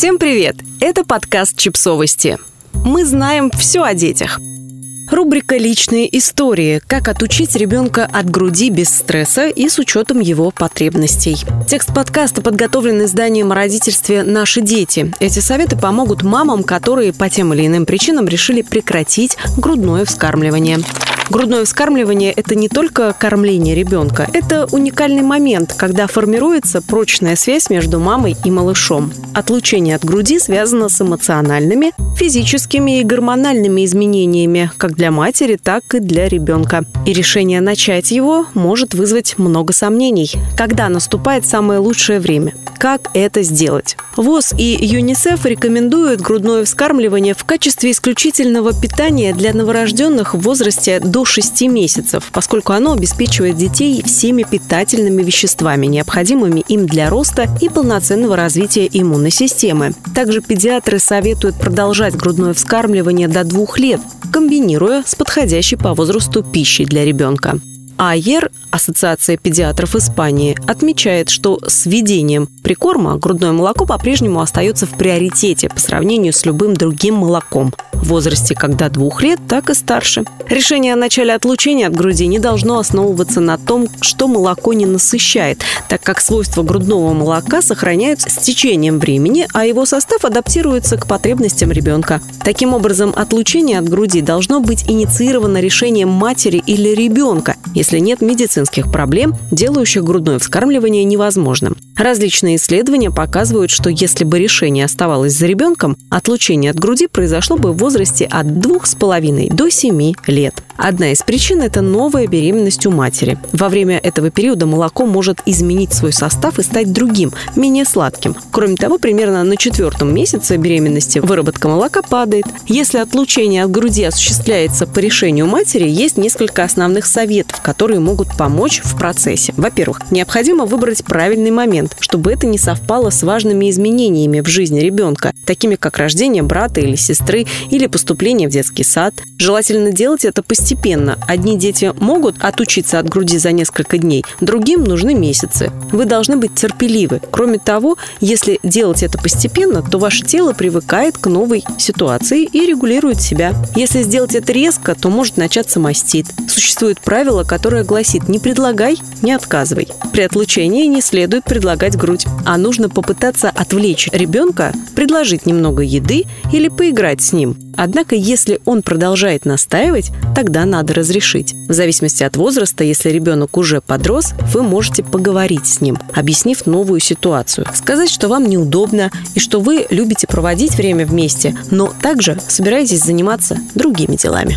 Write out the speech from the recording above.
Всем привет! Это подкаст «Чипсовости». Мы знаем все о детях. Рубрика «Личные истории. Как отучить ребенка от груди без стресса и с учетом его потребностей». Текст подкаста подготовлен изданием о родительстве «Наши дети». Эти советы помогут мамам, которые по тем или иным причинам решили прекратить грудное вскармливание. Грудное вскармливание – это не только кормление ребенка, это уникальный момент, когда формируется прочная связь между мамой и малышом. Отлучение от груди связано с эмоциональными, физическими и гормональными изменениями как для матери, так и для ребенка. И решение начать его может вызвать много сомнений. Когда наступает самое лучшее время? Как это сделать? ВОЗ и ЮНИСЕФ рекомендуют грудное вскармливание в качестве исключительного питания для новорожденных в возрасте до до 6 месяцев, поскольку оно обеспечивает детей всеми питательными веществами, необходимыми им для роста и полноценного развития иммунной системы. Также педиатры советуют продолжать грудное вскармливание до двух лет, комбинируя с подходящей по возрасту пищей для ребенка. АЕР, Ассоциация педиатров Испании, отмечает, что с введением прикорма грудное молоко по-прежнему остается в приоритете по сравнению с любым другим молоком в возрасте до двух лет, так и старше. Решение о начале отлучения от груди не должно основываться на том, что молоко не насыщает, так как свойства грудного молока сохраняются с течением времени, а его состав адаптируется к потребностям ребенка. Таким образом, отлучение от груди должно быть инициировано решением матери или ребенка, если нет медицинских проблем, делающих грудное вскармливание невозможным. Различные исследования показывают, что если бы решение оставалось за ребенком, отлучение от груди произошло бы в возрасте от 2,5 до 7 лет. Одна из причин – это новая беременность у матери. Во время этого периода молоко может изменить свой состав и стать другим, менее сладким. Кроме того, примерно на четвертом месяце беременности выработка молока падает. Если отлучение от груди осуществляется по решению матери, есть несколько основных советов, которые могут помочь в процессе. Во-первых, необходимо выбрать правильный момент, чтобы это не совпало с важными изменениями в жизни ребенка, такими как рождение брата или сестры или поступление в детский сад. Желательно делать это постепенно. Одни дети могут отучиться от груди за несколько дней, другим нужны месяцы. Вы должны быть терпеливы. Кроме того, если делать это постепенно, то ваше тело привыкает к новой ситуации и регулирует себя. Если сделать это резко, то может начаться мастит. Существует правило, которое гласит «не предлагай, не отказывай». При отлучении не следует предлагать грудь, а нужно попытаться отвлечь ребенка, предложить немного еды или поиграть с ним. Однако, если он продолжает настаивать, тогда надо разрешить. В зависимости от возраста, если ребенок уже подрос, вы можете поговорить с ним, объяснив новую ситуацию. Сказать, что вам неудобно и что вы любите проводить время вместе, но также собираетесь заниматься другими делами.